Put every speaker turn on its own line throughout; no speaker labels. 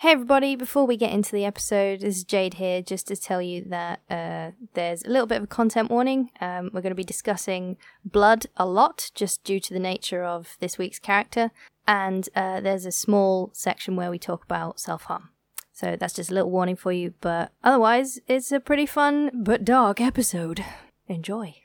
Hey everybody, before we get into the episode, this is Jade here just to tell you that uh, there's a little bit of a content warning. Um, we're going to be discussing blood a lot just due to the nature of this week's character, and uh, there's a small section where we talk about self harm. So that's just a little warning for you, but otherwise, it's a pretty fun but dark episode. Enjoy.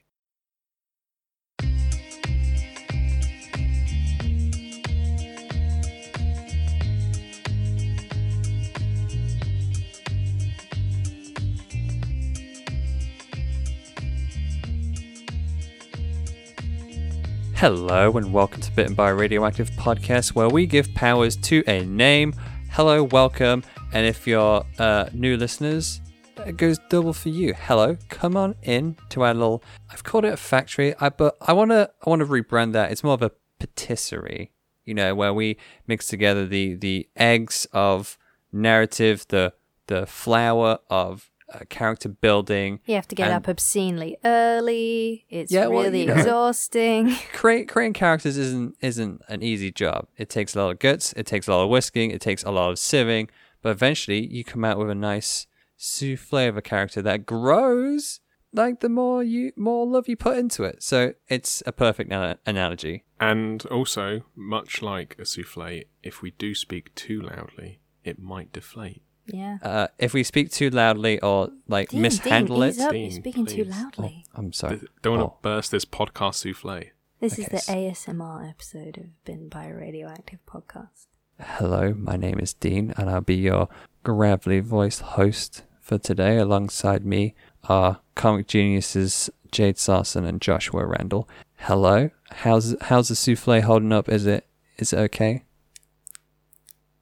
Hello and welcome to Bitten by Radioactive podcast where we give powers to a name. Hello, welcome, and if you're uh, new listeners, it goes double for you. Hello, come on in to our little. I've called it a factory, I, but I wanna I wanna rebrand that. It's more of a patisserie, you know, where we mix together the the eggs of narrative, the the flour of uh, character building,
You have to get
And-
up obscenely early. It's
Yeah, well,
really
you know.
exhausting.
create, creating characters isn't isn't an easy job. It takes a lot of guts. It takes a lot of whisking. It takes a lot of sieving. But eventually, you come out with a nice souffle of a character that grows like the more you more love you put into it. So it's a perfect ana- analogy.
And also, much like a souffle, if we do speak too loudly, it might deflate.
Yeah.
Uh, if we speak too loudly or like
Dean,
mishandle
Dean,
it,
ease up. You're
Dean,
speaking too
please.
loudly.
I'm sorry.
Th- Don't want
Oh.
to burst this podcast souffle.
This
Okay,
is the ASMR episode of Bitten by Radioactive podcast.
Hello, my name is Dean, and I'll be your gravelly voiced host for today. Alongside me are comic geniuses Jade Sarson and Joshua Randall. Hello, how's how's the souffle holding up? Is it is it okay?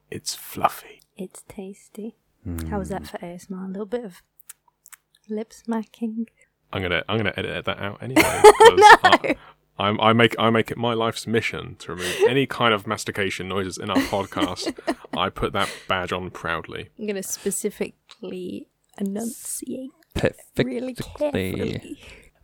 It's fluffy.
It's tasty.
Hmm.
How was that for ASMR? A little bit of lip smacking.
I'm gonna I'm gonna edit that out anyway.
No.
I, I'm, I make I make it my life's mission to remove any kind of mastication noises in our podcast. I put that badge on proudly.
I'm going to specifically enunciate
Perfectly.
really carefully.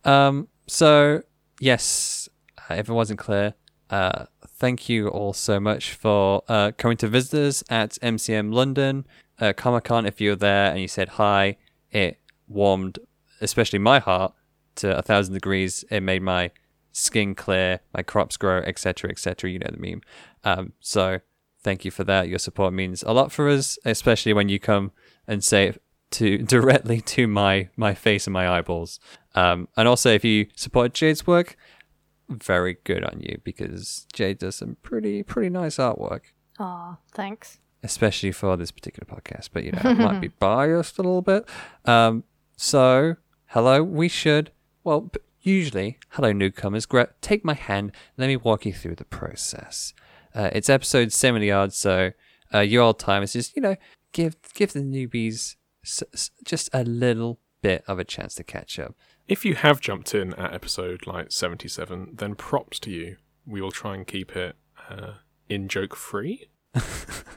Um. So yes, uh, if it wasn't clear, uh, thank you all so much for uh, coming to visit us at MCM London uh, Comic Con. If you were there and you said hi, it warmed, especially my heart, to a thousand degrees. It made my skin clear, my crops grow, etc., etc. You know the meme. Um. So thank you for that. Your support means a lot for us, especially when you come and say to directly to my my face and my eyeballs. Um, and also, if you support Jade's work, very good on you because Jade does some pretty pretty nice artwork,
Aw, thanks.
especially for this particular podcast. But you know, it might be biased a little bit. Um, so hello, we should well usually hello newcomers. Take my hand. Let me walk you through the process. Uh, it's episode seventy odd, so uh, your old time is just you know give give the newbies s- s- just a little bit of a chance to catch up.
If you have jumped in at episode like 77, then props to you. We will try and keep it uh, in joke free.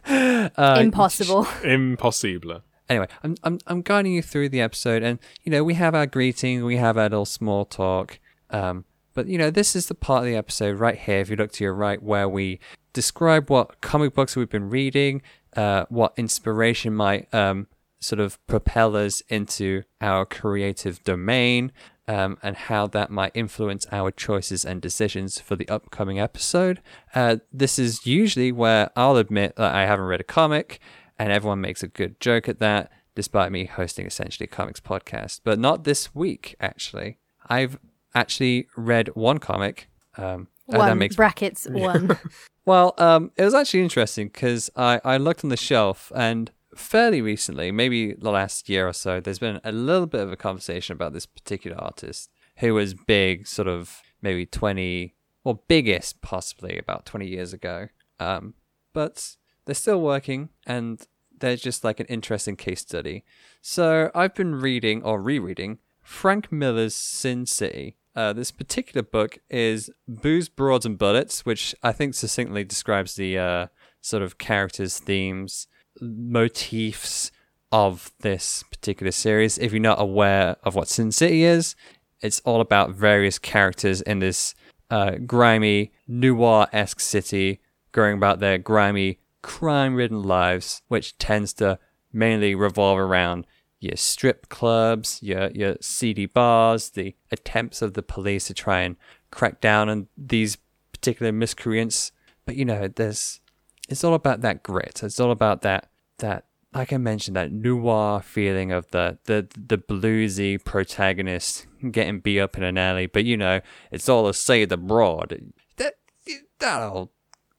Uh,
Impossible.
Impossible.
Anyway, I'm, I'm I'm guiding you through the episode, and you know we have our greeting, we have our little small talk. Um, but you know this is the part of the episode right here. If you look to your right, where we describe what comic books we've been reading, uh, what inspiration might um sort of propel us into our creative domain, um, and how that might influence our choices and decisions for the upcoming episode. Uh, this is usually where I'll admit that I haven't read a comic, and everyone makes a good joke at that, despite me hosting essentially a comics podcast. But not this week, actually. I've actually read one comic. Um,
One
makes
brackets one.
well, um, it was actually interesting because I, I looked on the shelf and fairly recently, maybe the last year or so, there's been a little bit of a conversation about this particular artist who was big, sort of maybe 20, or biggest possibly about 20 years ago. Um, but they're still working and they're just like an interesting case study. So I've been reading or rereading Frank Miller's Sin City. Uh, this particular book is Booze, Broads, and Bullets, which I think succinctly describes the uh, sort of characters, themes, motifs of this particular series. If you're not aware of what Sin City is, it's all about various characters in this uh, grimy, noir esque city going about their grimy crime ridden lives, which tends to mainly revolve around your strip clubs, your your seedy bars, the attempts of the police to try and crack down on these particular miscreants. But you know, there's it's all about that grit. It's all about that that like I mentioned, that noir feeling of the the the bluesy protagonist getting beat up in an alley. But you know, it's all a say the broad. That that old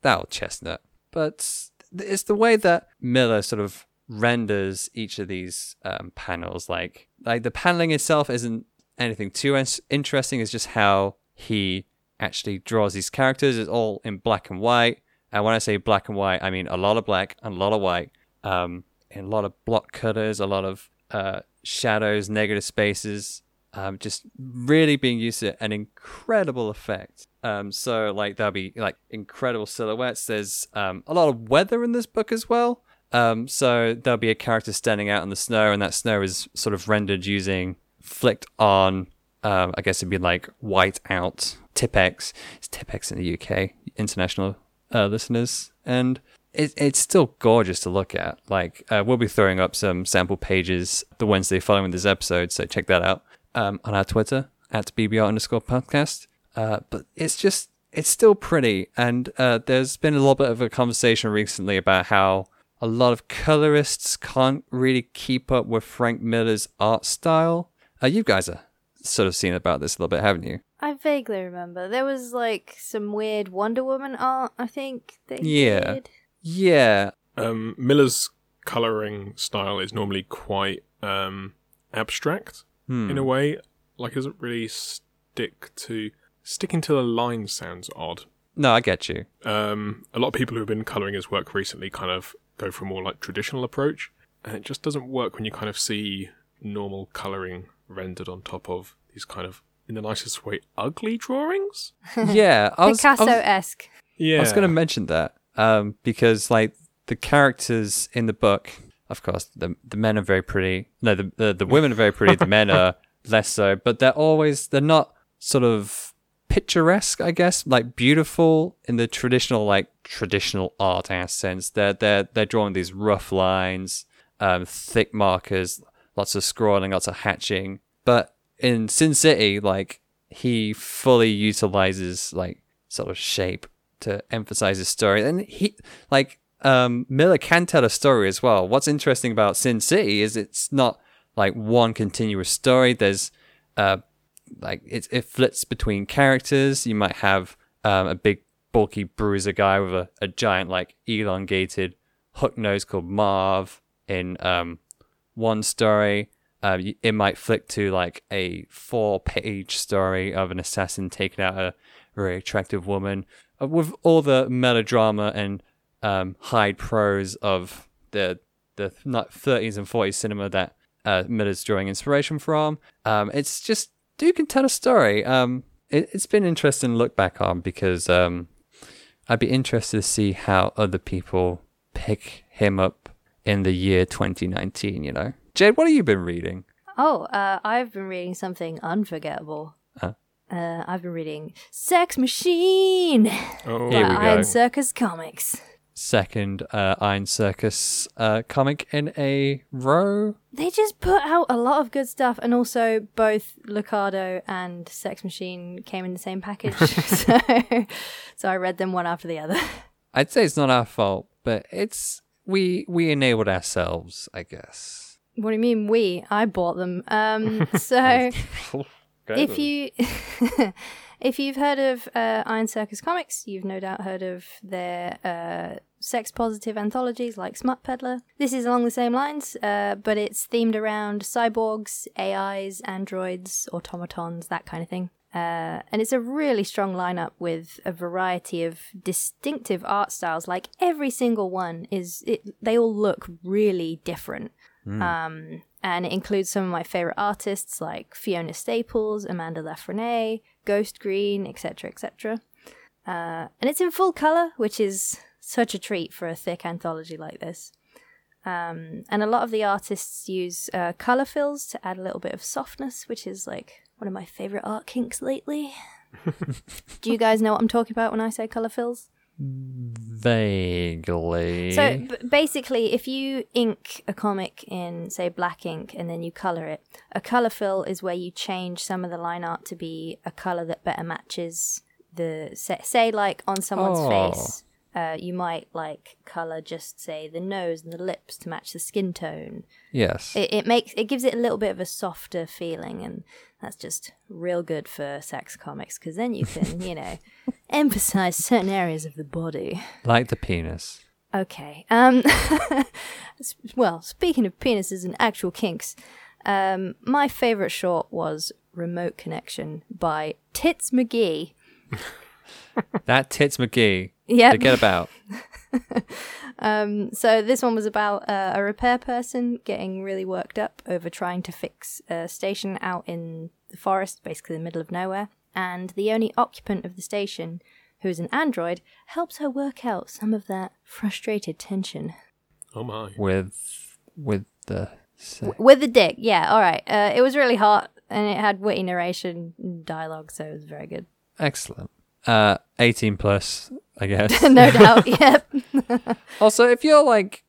that old chestnut. But it's the way that Miller sort of renders each of these um, panels. Like like the paneling itself isn't anything too in- interesting. It's just how he actually draws these characters. It's all in black and white. And when I say black and white, I mean a lot of black and a lot of white. Um, and a lot of block cutters, a lot of uh, shadows, negative spaces. Um, just really being used to an incredible effect. Um, so like there'll be like incredible silhouettes. There's um, a lot of weather in this book as well. Um, so there'll be a character standing out in the snow, and that snow is sort of rendered using flicked on. Um, I guess it'd be like white out Tipp-Ex. It's Tipp-Ex in the UK, international uh, listeners, and it, it's still gorgeous to look at. Like uh, we'll be throwing up some sample pages the Wednesday following this episode, so check that out um, on our Twitter at bbr underscore podcast. Uh, but it's just it's still pretty, and uh, there's been a little bit of a conversation recently about how a lot of colorists can't really keep up with Frank Miller's art style. Uh, you guys are sort of seen about this a little bit, haven't you?
I vaguely remember there was like some weird Wonder Woman art. I think. They
Yeah.
did.
Yeah,
Um, Miller's coloring style is normally quite um, abstract
Hmm.
in a way. Like, it doesn't really stick to sticking to the line sounds odd.
No, I get you.
Um, a lot of people who have been coloring his work recently kind of go for a more like traditional approach, and it just doesn't work when you kind of see normal coloring rendered on top of these kind of, in the nicest way, ugly drawings.
Yeah, I
Picasso esque.
Yeah,
I was going to mention that um, because like the characters in the book, of course, the the men are very pretty. No, the the, the women are very pretty. The men are less so, but they're always they're not sort of picturesque, I guess, like beautiful in the traditional like traditional art ass sense. They're they're they're drawing these rough lines, um, thick markers, lots of scrawling, lots of hatching. But in Sin City, like he fully utilizes like sort of shape to emphasize his story. And he like um Miller can tell a story as well. What's interesting about Sin City is it's not like one continuous story. There's uh like it it flits between characters. You might have um, a big bulky bruiser guy with a, a giant like elongated hook nose called Marv in um one story. Y- it might flick to like a four page story of an assassin taking out a very attractive woman uh, with all the melodrama and um, high prose of the the not 30s and 40s cinema that uh, Miller's drawing inspiration from. Um, it's just Duke can tell a story. Um, it, it's been interesting to look back on because um, I'd be interested to see how other people pick him up in the year 2019. You know, Jade, what have you been reading?
Oh, uh, I've been reading something unforgettable.
Huh?
Uh, I've been reading Sex Machine
Oh,
Here
by
we go.
Iron Circus Comics.
Second uh, Iron Circus uh, comic in a row.
They just put out a lot of good stuff, and also both Lucado and Sex Machine came in the same package, so so I read them one after the other.
I'd say it's not our fault, but it's we we enabled ourselves, I guess.
What do you mean we? I bought them. Um, so if you if you've heard of uh, Iron Circus comics, you've no doubt heard of their uh, sex positive anthologies like Smut Peddler. This is along the same lines, uh, but it's themed around cyborgs, AIs, androids, automatons, that kind of thing. Uh, and it's a really strong lineup with a variety of distinctive art styles. Like every single one is, it, they all look really different. Um, and it includes some of my favorite artists like Fiona Staples, Amanda Lafrenais, Ghost Green, etc., etc. Uh, and it's in full color, which is such a treat for a thick anthology like this. Um, and a lot of the artists use uh, color fills to add a little bit of softness, which is like one of my favorite art kinks lately. Do you guys know what I'm talking about when I say color fills?
Vaguely.
So b- basically, if you ink a comic in, say, black ink and then you color it, a color fill is where you change some of the line art to be a color that better matches the say, say like on someone's
Oh.
face. Uh, you might like color just say the nose and the lips to match the skin tone.
yes.
It, it makes it gives it a little bit of a softer feeling, and that's just real good for sex comics because then you can you know emphasize certain areas of the body.
like the penis.
Okay. Um. well, speaking of penises and actual kinks, um, my favorite short was "Remote Connection" by Tits McGee.
That Tits McGee.
Yeah.
Forget about.
Um, so this one was about uh, a repair person getting really worked up over trying to fix a station out in the forest, basically the middle of nowhere. And the only occupant of the station, who is an android, helps her work out some of that frustrated tension.
Oh my.
with with the se-
With the dick, yeah, all right. Uh, it was really hot, and it had witty narration and dialogue, so it was very good.
excellent. Uh, eighteen plus, I guess.
no doubt, yep.
Also, if you're like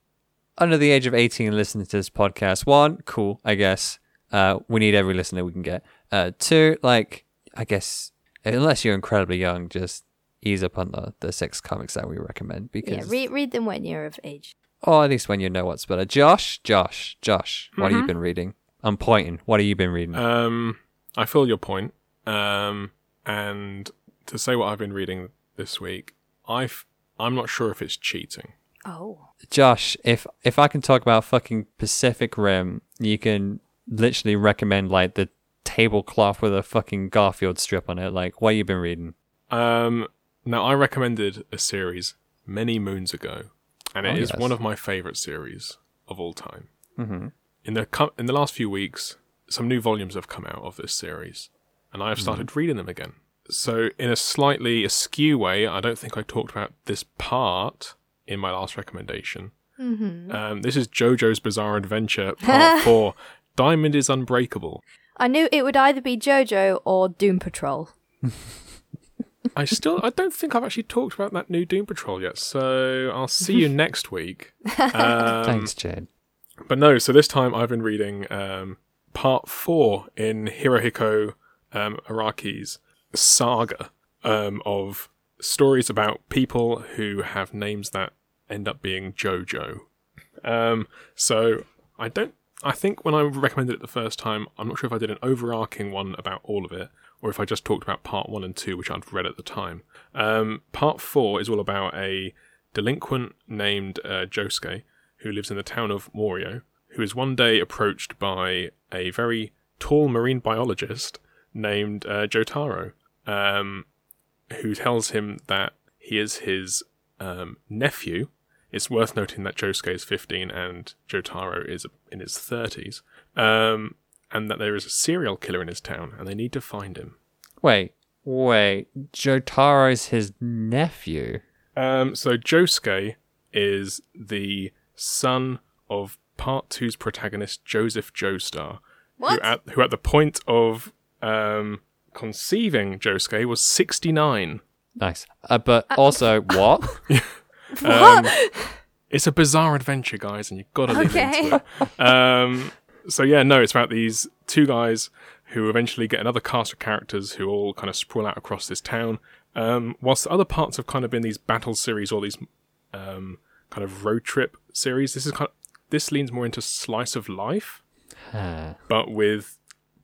under the age of 18 and listening to this podcast, one, cool, I guess. Uh, we need every listener we can get. Uh, two, like, I guess, unless you're incredibly young, just ease up on the, the sex comics that we recommend because.
Yeah, read, read them when you're of age.
or at least when you know what's better. Josh, Josh, Josh, what have you been reading? I'm pointing. What have you been reading?
Um, I feel your point. Um, and to say what I've been reading this week, I've I'm not sure if it's cheating.
Oh.
Josh, if if I can talk about fucking Pacific Rim, you can literally recommend like the tablecloth with a fucking Garfield strip on it. Like, what you been reading?
Um, now I recommended a series many moons ago, and it
Oh,
is
yes.
one of my favorite series of all time.
Mm-hmm.
In the co- in the last few weeks, some new volumes have come out of this series, and I have started reading them again. So, in a slightly askew way, I don't think I talked about this part in my last recommendation.
Mm-hmm.
Um, this is JoJo's Bizarre Adventure Part Four. Diamond is Unbreakable.
I knew it would either be JoJo or Doom Patrol.
I still, I don't think I've actually talked about that new Doom Patrol yet. So I'll see you next week. Um,
Thanks, Jade.
But no, so this time I've been reading um, part four in Hirohiko um, Araki's saga um, of stories about people who have names that end up being JoJo. Um, so I don't. I think when I recommended it the first time, I'm not sure if I did an overarching one about all of it, or if I just talked about part one and two, which I'd read at the time. Um, part four is all about a delinquent named uh, Josuke who lives in the town of Morio, who is one day approached by a very tall marine biologist named uh, Jotaro, um, who tells him that he is his um, nephew. It's worth noting that Josuke is 15 and Jotaro is in his 30s, um, and that there is a serial killer in his town, and they need to find him.
Wait, wait. Jotaro's his nephew.
Um, so Josuke is the son of part two's protagonist Joseph Joestar, who
What?
at who at the point of um, conceiving Josuke was sixty nine.
Nice. Uh, but also, what?
Um, it's a bizarre adventure, guys, and you've got to lean
Okay.
into it. Um, so yeah, no, it's about these two guys who eventually get another cast of characters who all kind of sprawl out across this town. Um, whilst the other parts have kind of been these battle series or these um, kind of road trip series, this is kind of, this leans more into slice of life,
Huh.
but with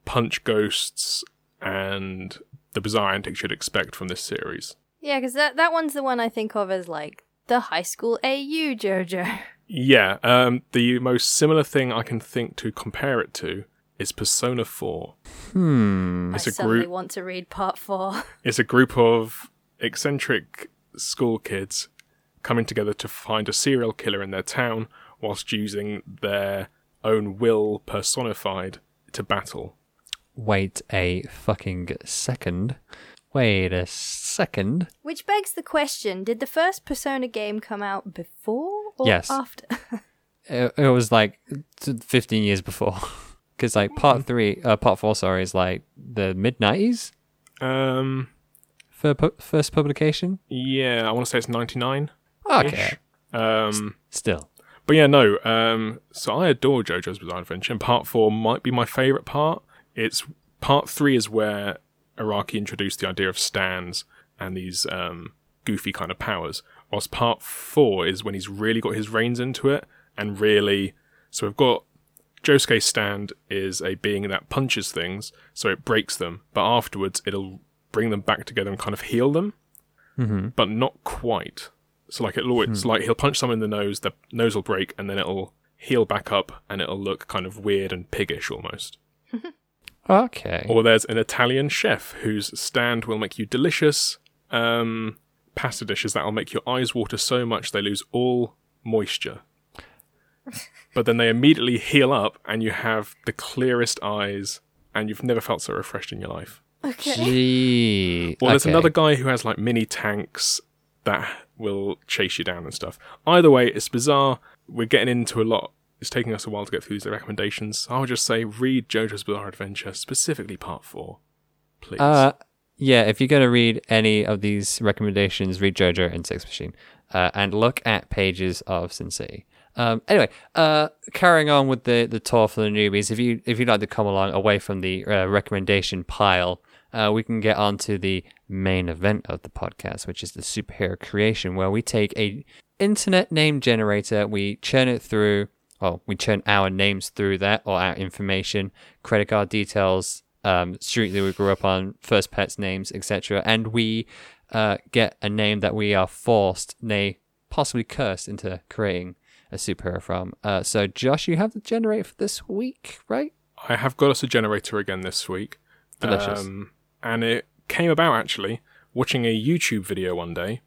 punch ghosts and the bizarre antics you'd expect from this series.
Yeah, because that, that one's the one I think of as like the high school AU JoJo.
Yeah, um, the most similar thing I can think to compare it to is Persona 4.
Hmm.
It's
I
a
suddenly
group.
want to read part four.
It's a group of eccentric school kids coming together to find a serial killer in their town, whilst using their own will personified to battle.
Wait a fucking second. Wait a second.
Which begs the question did the first Persona game come out before or
Yes.
after?
It, it was like 15 years before. Because, like, part three, uh, part four, sorry, is like the mid 90s?
Um,
for pu- first publication?
Yeah, I want to say it's 99.
Okay.
Um,
Still.
but yeah, no. Um, so I adore JoJo's Bizarre Adventure, and part four might be my favorite part. It's part three is where Araki introduced the idea of stands and these um, goofy kind of powers. Whilst part four is when he's really got his reins into it and really. So we've got Josuke's stand is a being that punches things, so it breaks them, but afterwards it'll bring them back together and kind of heal them,
Mm-hmm.
but not quite. So like it'll it's like he'll punch someone in the nose, the nose will break, and then it'll heal back up, and it'll look kind of weird and piggish almost.
Okay.
Or there's an Italian chef whose stand will make you delicious um, pasta dishes that will make your eyes water so much they lose all moisture. but then they immediately heal up and you have the clearest eyes and you've never felt so refreshed in your life.
Okay.
Gee.
Well, there's
okay.
another guy who has like mini tanks that will chase you down and stuff. Either way, it's bizarre. We're getting into a lot. It's taking us a while to get through these recommendations. I would just say read JoJo's Bizarre Adventure, specifically part four, please.
Uh, yeah, if you're going to read any of these recommendations, read JoJo and Sex Machine, uh, and look at pages of Sin City. Um, anyway, uh, carrying on with the, the tour for the newbies, if you if you'd like to come along away from the uh, recommendation pile, uh, we can get on to the main event of the podcast, which is the superhero creation, where we take a internet name generator, we churn it through, well, we churn our names through that or our information, credit card details, um, street that we grew up on, first pets names, etc., and we uh, get a name that we are forced, nay, possibly cursed into creating a superhero from. Uh, so, Josh, you have the generator for this week, right?
I have got us a generator again this week.
Delicious.
Um, and it came about actually watching a YouTube video one day.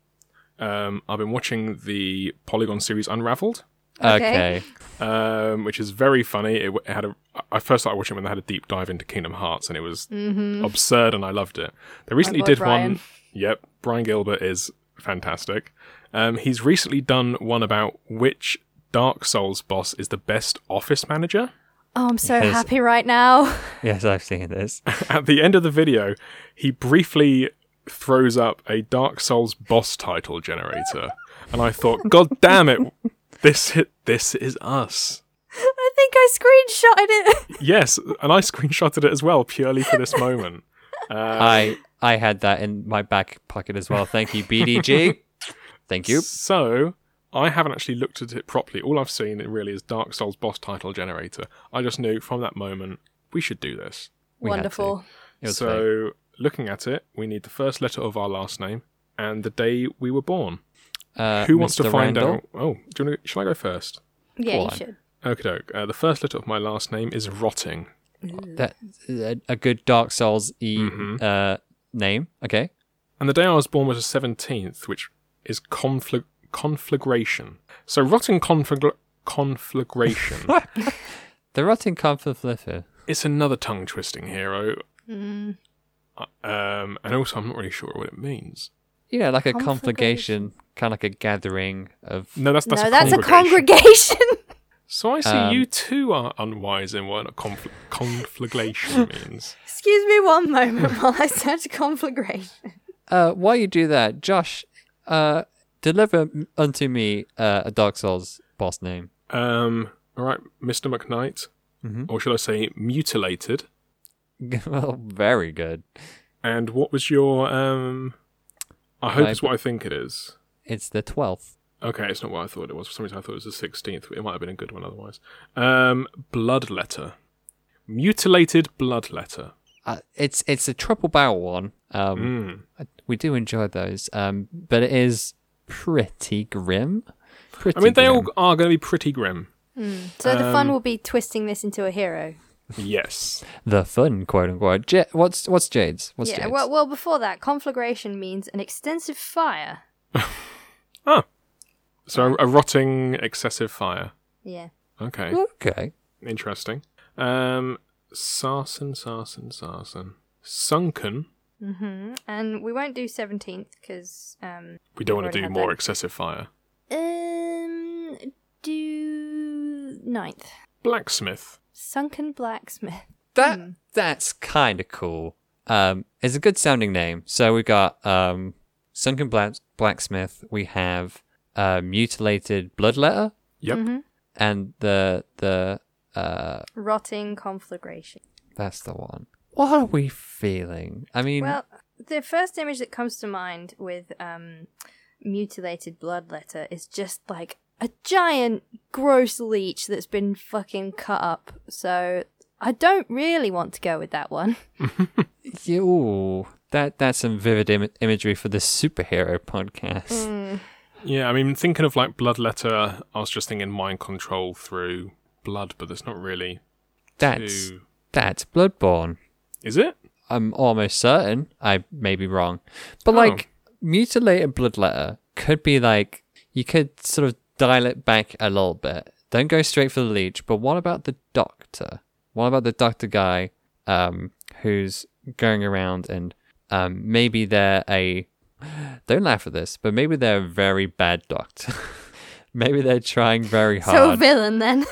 Um, I've been watching the Polygon series Unraveled,
Okay.
um, which is very funny. It, it had a. I first started watching when they had a deep dive into Kingdom Hearts, and it was absurd, and I loved it. They recently did
Brian.
one. Yep, Brian Gilbert is fantastic. Um, he's recently done one about which Dark Souls boss is the best office manager.
Oh, I'm so
Yes.
happy right now.
Yes, I've seen this.
At the end of the video, he briefly throws up a Dark Souls boss title generator, and I thought, God damn it, this this is us.
I think I screenshotted it.
Yes, and I screenshotted it as well purely for this moment. Uh,
I I had that in my back pocket as well. Thank you, BDG. Thank you.
So I haven't actually looked at it properly. All I've seen really is Dark Souls boss title generator. I just knew from that moment we should do this.
We.
Wonderful.
It was fake.
So looking at it, we need the first letter of our last name and the day we were born.
Uh,
Who wants to find
Randall?
out? Oh, do you want to, shall I go first?
Yeah,
Go
you
on.
should.
Okay, doke. Uh, the first letter of my last name is Rotting.
That a, a good Dark Souls e
Mm-hmm.
uh, name. Okay.
And the day I was born was the 17th, which is confl- conflagration. So Rotting conflag- conflagration.
The Rotting Conflict.
it's another tongue twisting hero.
Mm.
Uh, Um, and also, I'm not really sure what it means.
You know, like a
Conflagration.
conflagration, kind of like a gathering of.
No, that's, that's
no,
a
that's a
congregation.
congregation.
So I see
Um,
you too are unwise in what confl- conflagration means.
Excuse me one moment while I search conflagration.
Uh, while you do that, Josh, uh, deliver unto me uh, a Dark Souls boss name.
Um, all right, Mr. McKnight,
Mhm.
or should I say mutilated?
well, very good.
And what was your um? I hope
My-
it's what I think it is.
It's the twelfth.
Okay, it's not what I thought it was. For some reason, I thought it was the sixteenth. It might have been a good one otherwise. Um, bloodletter, mutilated bloodletter.
Uh, it's it's a triple barrel one. Um,
Mm.
we do enjoy those. Um, but it is pretty grim. Pretty
I mean, they all are going to be pretty grim.
So the fun
Um,
will be twisting this into a hero.
Yes.
the fun, quote unquote. Ja- what's what's Jade's? What's
yeah.
Jade's?
Well, well, before that, conflagration means an extensive fire.
Oh, so a, a rotting excessive fire.
Yeah.
Okay,
okay.
interesting. Um, Sarson, Sarson, Sarson. Sunken.
hmm And we won't do seventeenth because um
We don't want to do more
that.
excessive fire.
um do ninth.
Blacksmith.
Sunken blacksmith.
That
Hmm.
that's kind of cool. Um, it's a good sounding name. So we've got um, Sunken Black- Blacksmith. We have a Mutilated Bloodletter,
Yep.
Mm-hmm.
and the the uh,
Rotting conflagration.
that's the one. What are we feeling? I mean,
Well, the first image that comes to mind with um, mutilated bloodletter is just like a giant, gross leech that's been fucking cut up. So I don't really want to go with that one.
you, ooh, that that's some vivid Im- imagery for the superhero podcast.
Mm.
Yeah, I mean, thinking of like Bloodletter, I was just thinking mind control through blood, but that's not really.
That's
too...
that's Bloodborne.
Is it?
I'm almost certain. I may be wrong, but
Oh.
like mutilated bloodletter could be like you could sort of dial it back a little bit. Don't go straight for the leech. But what about the doctor? What about the doctor guy um, who's going around and um, maybe they're a don't laugh at this, but maybe they're a very bad doctor. maybe they're trying very hard.
So
hard.
villain then.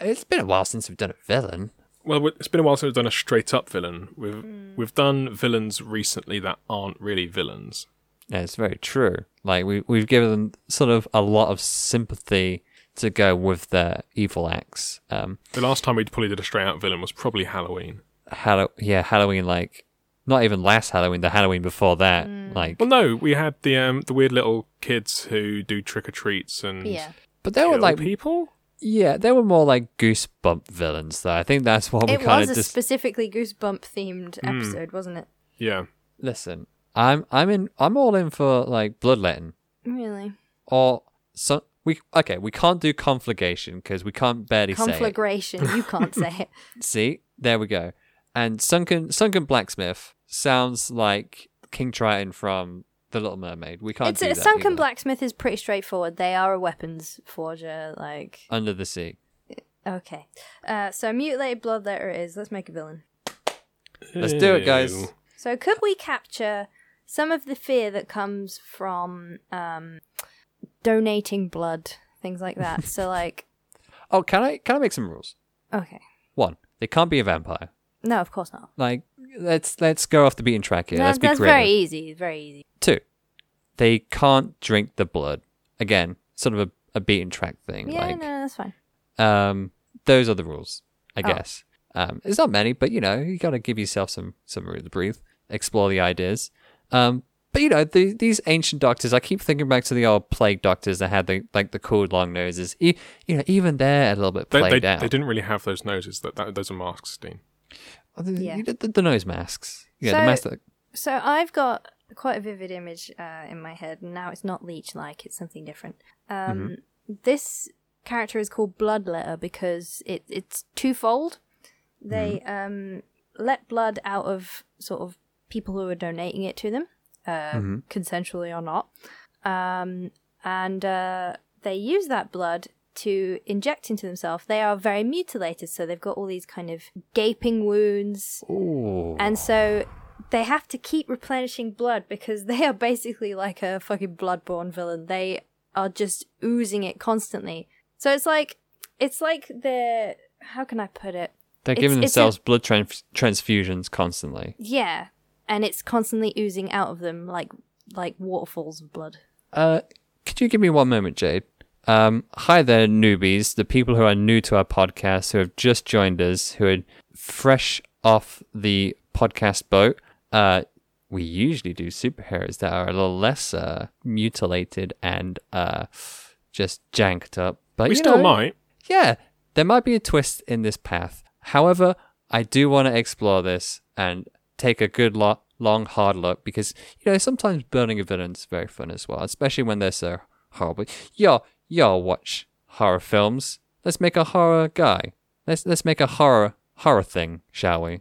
it's been a while since we've done a villain.
Well, it's been a while since we've done a straight up villain. We've we've done villains recently that aren't really villains.
Yeah, it's very true. Like we we've given them sort of a lot of sympathy to go with their evil acts. Um,
The last time we probably did a straight out villain was probably Halloween.
Hallow- yeah, Halloween. Like not even last Halloween, the Halloween before that. Like,
Well, no, we had the um the weird little kids who do trick or treats and
Yeah.
but they were like,
people.
yeah, they were more like goosebump villains. Though I think that's what we
It
kind
was
of
a
just
specifically goosebump themed
Mm.
episode, wasn't it?
Yeah,
listen. I'm I'm in. I'm all in for like bloodletting
Really?
or so. We okay. We can't do conflagration because we can't barely say it.
Conflagration. You can't say it.
See, there we go. And sunken sunken blacksmith sounds like King Triton from The Little Mermaid. We can't
It's
do
a
that
sunken
either.
blacksmith is pretty straightforward. They are a weapons forger. Like
under the sea.
okay, uh, so mutilated bloodletter it is. Let's make a villain.
Let's do it, guys.
So could we capture some of the fear that comes from um, donating blood, things like that? so like,
Oh, can I can I make some rules?
okay,
One, they can't be a vampire.
No, of course not.
Like, let's let's go off the beaten track here.
No,
let's be
that's
creative.
very easy. Very easy.
Two, they can't drink the blood. Again, sort of a, a beaten track thing.
Yeah,
like,
no, that's fine.
um, those are the rules, I
Oh.
guess. Um, it's not many, but you know, you got to give yourself some some room to breathe, explore the ideas. Um, but you know, the, these ancient doctors, I keep thinking back to the old plague doctors that had the like the cool long noses. E- you know, even they're a little bit
They,
played
they,
out.
they didn't really have those noses. That, that those are masks, Dean.
Oh, the,
Yeah.
the, the, nose masks. Yeah,
So-
the mask that
So I've got quite a vivid image uh, in my head, and now it's not leech like; it's something different. Um, This character is called Bloodletter because it it's twofold. They um, let blood out of sort of people who are donating it to them, uh, consensually or not, um, and uh, they use that blood to inject into themselves. They are very mutilated, so they've got all these kind of gaping wounds.
Ooh.
And so they have to keep replenishing blood because they are basically like a fucking bloodborne villain. They are just oozing it constantly. So it's like it's like they're how can I put it?
They're
it's-
giving
it's a-
themselves blood trans- transfusions constantly.
Yeah. And it's constantly oozing out of them like like waterfalls of blood.
Uh, could you give me one moment, Jade? Um, hi there, newbies, the people who are new to our podcast, who have just joined us, who are fresh off the podcast boat. Uh, we usually do superheroes that are a little less uh, mutilated and uh, just janked up. But
We
you
still
know,
might.
yeah, there might be a twist in this path. However, I do want to explore this and take a good lo- long hard look because you know sometimes building a villain is very fun as well, especially when they're so horrible. Y'all, y'all watch horror films. Let's make a horror guy. Let's let's make a horror horror thing, shall we?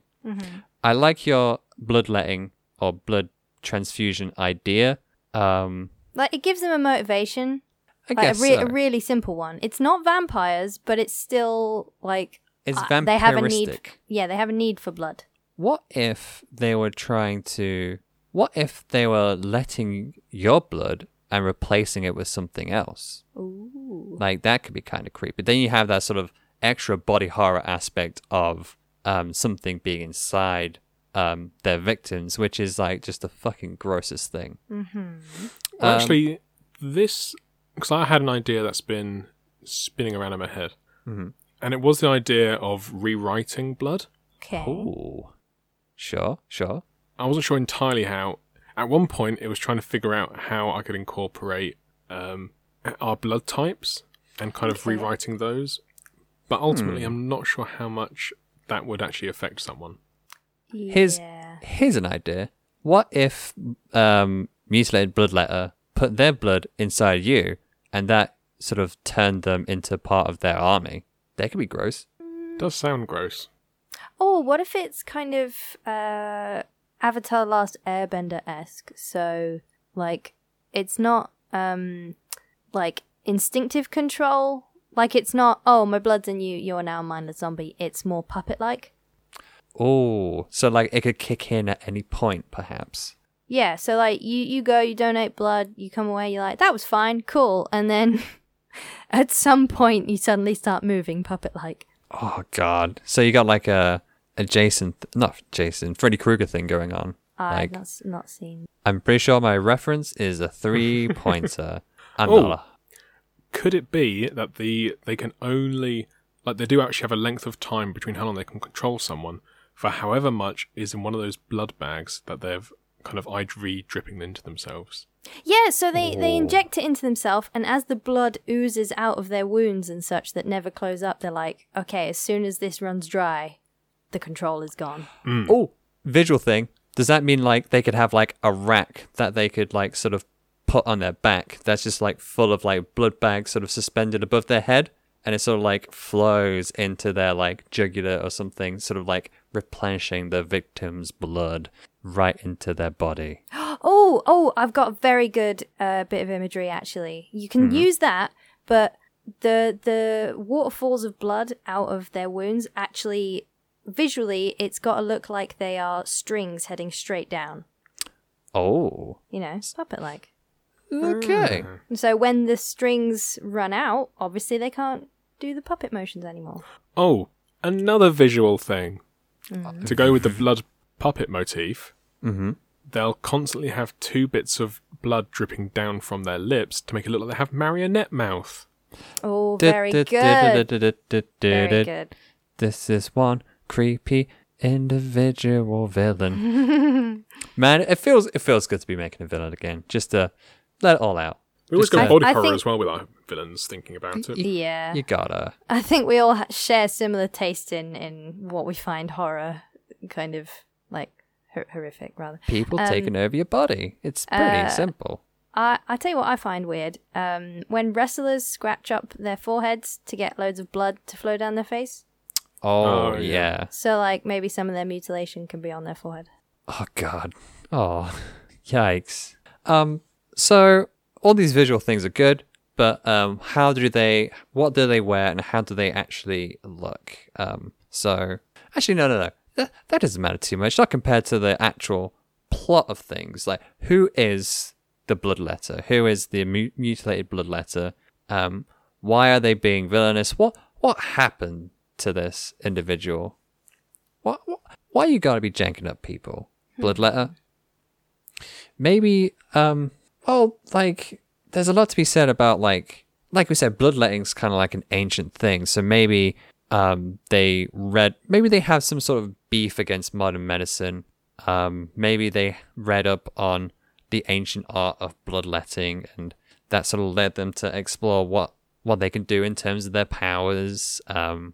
I like your bloodletting or blood transfusion idea. Um,
Like it gives them a motivation.
I
Like
guess
a, re-
so.
a really simple one. It's not vampires, but it's still like
it's
uh, they have a need. Yeah, they have a need for blood.
What if they were trying to. What if they were letting your blood and replacing it with something else?
Ooh.
Like, that could be kind of creepy. Then you have that sort of extra body horror aspect of um, something being inside um, their victims, which is like just the fucking grossest thing.
Mm-hmm.
Um,
actually, this because I had an idea that's been spinning around in my head,
Mhm.
and it was the idea of rewriting blood.
Okay.
Ooh, sure, sure.
I wasn't sure entirely how. At one point, it was trying to figure out how I could incorporate um, our blood types and kind of
Okay.
rewriting those. But ultimately,
Hmm.
I'm not sure how much that would actually affect someone.
Here's-
Yeah.
Here's an idea. What if um, mutilated bloodletter put their blood inside you, and that sort of turned them into part of their army? They could be gross.
does sound gross.
Oh, what if it's kind of uh Avatar Last Airbender esque? So like it's not um like instinctive control. Like it's not, oh my blood's in you, you're now a mindless zombie. It's more puppet like.
Oh, so like it could kick in at any point, perhaps.
Yeah, so like you you go, you donate blood, you come away, you're like, that was fine, cool, and then at some point you suddenly start moving puppet like.
Oh God! So you got like a a Jason, th- not Jason, Freddy Krueger thing going on.
I've
Like-
not not seen.
I'm pretty sure my reference is a three pointer. I'm
Oh.
not.
Could it be that the they can only like they do actually have a length of time between how long they can control someone for however much is in one of those blood bags that they've kind of IV dripping into themselves.
Yeah, so they, they
Oh.
inject it into themselves, and as the blood oozes out of their wounds and such that never close up, they're like, okay, as soon as this runs dry, the control is gone.
Mm.
Oh, visual thing. Does that mean like they could have like a rack that they could like sort of put on their back that's just like full of like blood bags sort of suspended above their head and it sort of like flows into their like jugular or something, sort of like replenishing the victim's blood right into their body.
Oh, oh, I've got a very good uh, bit of imagery actually. You can use that, but the the waterfalls of blood out of their wounds actually visually it's got to look like they are strings heading straight down.
Oh,
You know, puppet like.
okay.
And so when the strings run out, obviously they can't do the puppet motions anymore.
Oh, another visual thing. To go with the blood puppet motif,
Mm-hmm.
they'll constantly have two bits of blood dripping down from their lips to make it look like they have marionette mouth.
Oh, very good. Very good.
This is one creepy individual villain. Man, it feels it feels good to be making a villain again. Just to let it all out.
We always
Just
go
to-
body horror
think-
as well with our villains thinking about it.
Yeah.
You gotta.
I think we all share similar taste in, in what we find horror kind of like hor- horrific, rather.
People
Um,
taking over your body. It's pretty
uh,
simple.
I, I tell you what I find weird. Um, when wrestlers scratch up their foreheads to get loads of blood to flow down their face.
Oh,
oh,
yeah.
yeah.
So, like, maybe some of their mutilation can be on their forehead.
Oh god. Oh, yikes. Um. So all these visual things are good, but um, how do they? What do they wear, and how do they actually look? Um. So actually, no, no, no. That, that doesn't matter too much. Not compared to the actual plot of things. Like who is the bloodletter? Who is the mu- mutilated bloodletter? Um. Why are they being villainous? What What happened to this individual? What, what why you gotta be janking up people? Bloodletter? Maybe um well like there's a lot to be said about like like we said, bloodletting's kinda like an ancient thing. So maybe um they read maybe they have some sort of beef against modern medicine. Um maybe they read up on the ancient art of bloodletting and that sort of led them to explore what what they can do in terms of their powers. Um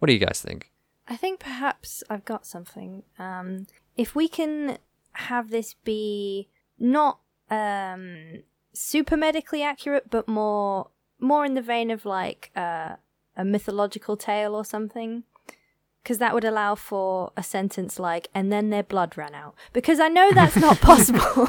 what do you guys think?
I think perhaps I've got something. Um, if we can have this be not um, super medically accurate, but more more in the vein of like uh, a mythological tale or something, because that would allow for a sentence like "and then their blood ran out." Because I know that's not possible.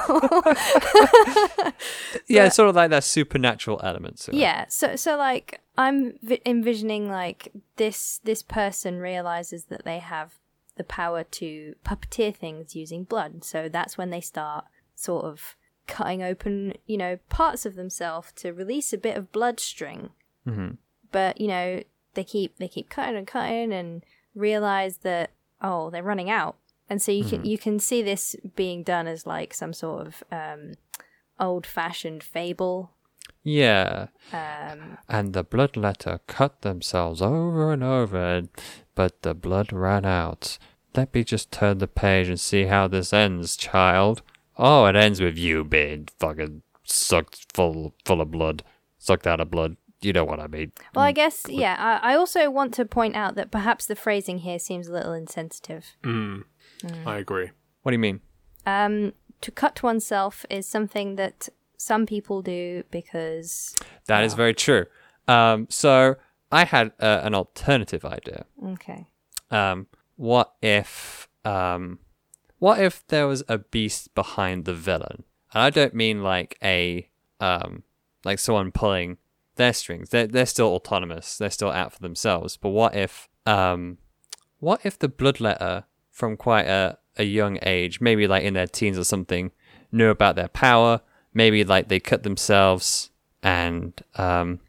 Yeah, it's sort of like that supernatural element. It.
Yeah, so so like I'm vi- envisioning like this this person realizes that they have the power to puppeteer things using blood. So that's when they start sort of cutting open, you know, parts of themselves to release a bit of bloodstring.
hmm
But you know, they keep they keep cutting and cutting and realize that oh they're running out and so you can you can see this being done as like some sort of um, old fashioned fable.
Yeah.
Um,
And the bloodletter cut themselves over and over, but the blood ran out. Let me just turn the page and see how this ends, child. Oh, it ends with you being fucking sucked full full of blood, sucked out of blood. You know what I mean?
well, I guess yeah. I, I also want to point out that perhaps the phrasing here seems a little insensitive.
Mm, I agree.
What do you mean?
Um, to cut oneself is something that some people do because
That is very true. Um, so I had uh, an alternative idea.
okay,
Um, what if um, what if there was a beast behind the villain? And I don't mean like a um, like someone pulling their strings. They're they're still autonomous. They're still out for themselves. But what if um, what if the bloodletter from quite a a young age, maybe like in their teens or something, knew about their power? Maybe like they cut themselves and um,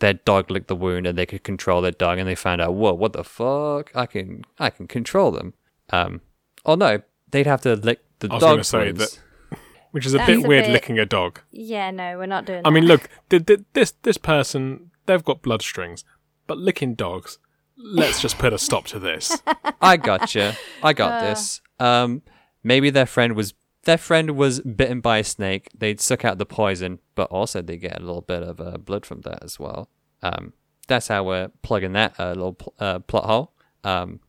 their dog licked the wound and they could control their dog and they found out, whoa, what the fuck? I can I can control them. Um oh no, they'd have to lick the
I was
dog
say
wounds.
Which is a
That's
bit
a
weird
bit-
licking a dog.
yeah, no, we're not doing. That.
I mean,
that.
look, th- th- this this person, they've got bloodstrings, but licking dogs. Let's just put a stop to this.
I gotcha. I got
Uh.
this. Um maybe their friend was their friend was bitten by a snake. They'd suck out the poison, but also they get a little bit of uh, blood from that as well. Um, that's how we're plugging that uh, little pl- uh, plot hole. Um,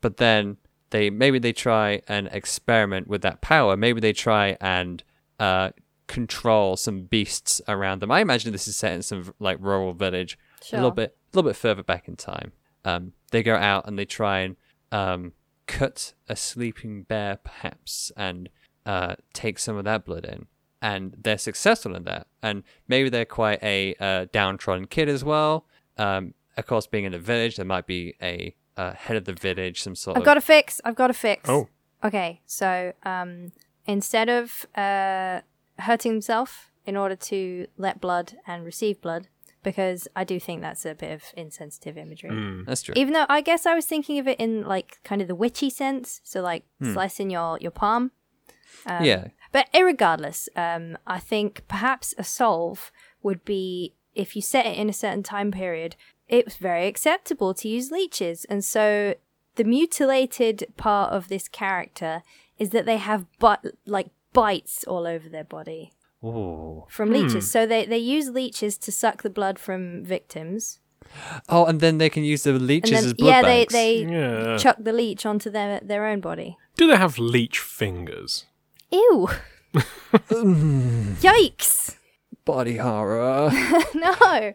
but then they maybe they try and experiment with that power. Maybe they try and uh, control some beasts around them. I imagine this is set in some like rural village, a little bit, a little bit further back in time. Um, they go out and they try and um, cut a sleeping bear, perhaps, and uh, take some of that blood in. And they're successful in that. And maybe they're quite a uh, downtrodden kid as well. Um, of course, being in a village, there might be a uh, head of the village, some sort
I've
of.
got a fix. I've got a fix.
Oh.
Okay, so um, instead of uh, hurting himself in order to let blood and receive blood, because I do think that's a bit of insensitive imagery.
Mm.
That's true.
Even though I guess I was thinking of it in like kind of the witchy sense, so like slicing your your palm. Um,
yeah.
But irregardless, um, I think perhaps a solve would be if you set it in a certain time period, it was very acceptable to use leeches. And so the mutilated part of this character is that they have but like bites all over their body
Ooh.
from leeches. Hmm. So they, they use leeches to suck the blood from victims.
Oh, and then they can use the leeches
then
as blood
yeah, they, they
Yeah.
chuck the leech onto their their own body.
Do they have leech fingers?
Ew. Mm. Yikes.
Body horror.
no.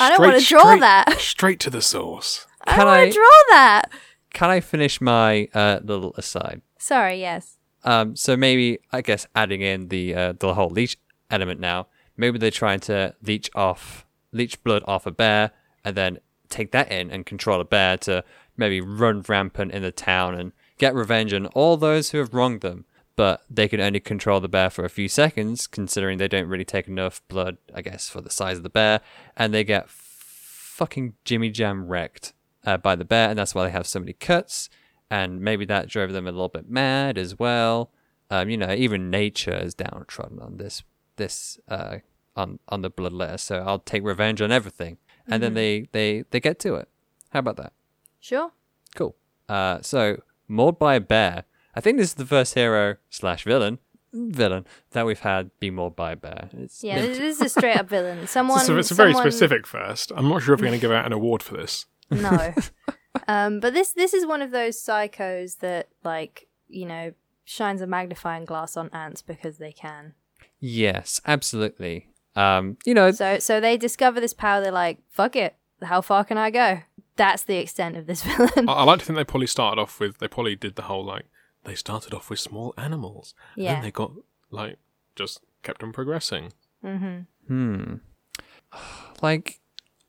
I don't want to draw
straight-
that.
Straight to the source.
I don't want to draw that.
Can I finish my uh, little aside?
Sorry, yes.
Um, so maybe I guess adding in the uh, the whole leech element now. Maybe they're trying to leech off leech blood off a bear and then take that in and control a bear to maybe run rampant in the town and get revenge on all those who have wronged them. But they can only control the bear for a few seconds, considering they don't really take enough blood, I guess, for the size of the bear, and they get fucking Jimmy Jam wrecked uh, by the bear, and that's why they have so many cuts. And maybe that drove them a little bit mad as well. Um, you know, even nature is downtrodden on this this uh, on on the bloodletter. So I'll take revenge on everything, and then they they they get to it. How about that?
Sure.
Cool. Uh, so mauled by a bear. I think this is the first hero slash villain villain that we've had be mauled by a bear. It's,
Yeah, this, this is a straight up villain. Someone.
So it's very
someone-
specific first. I'm not sure if we're going to give out an award for this.
No. um, but this this is one of those psychos that like you know shines a magnifying glass on ants because they can.
yes, absolutely. Um, you know,
So so they discover this power. They're like, fuck it. How far can I go? That's the extent of this villain.
I, I like to think they probably started off with, they probably did the whole like, they started off with small animals. And
Yeah.
then they got, like, just kept on progressing.
mm-hmm.
Hmm. Like,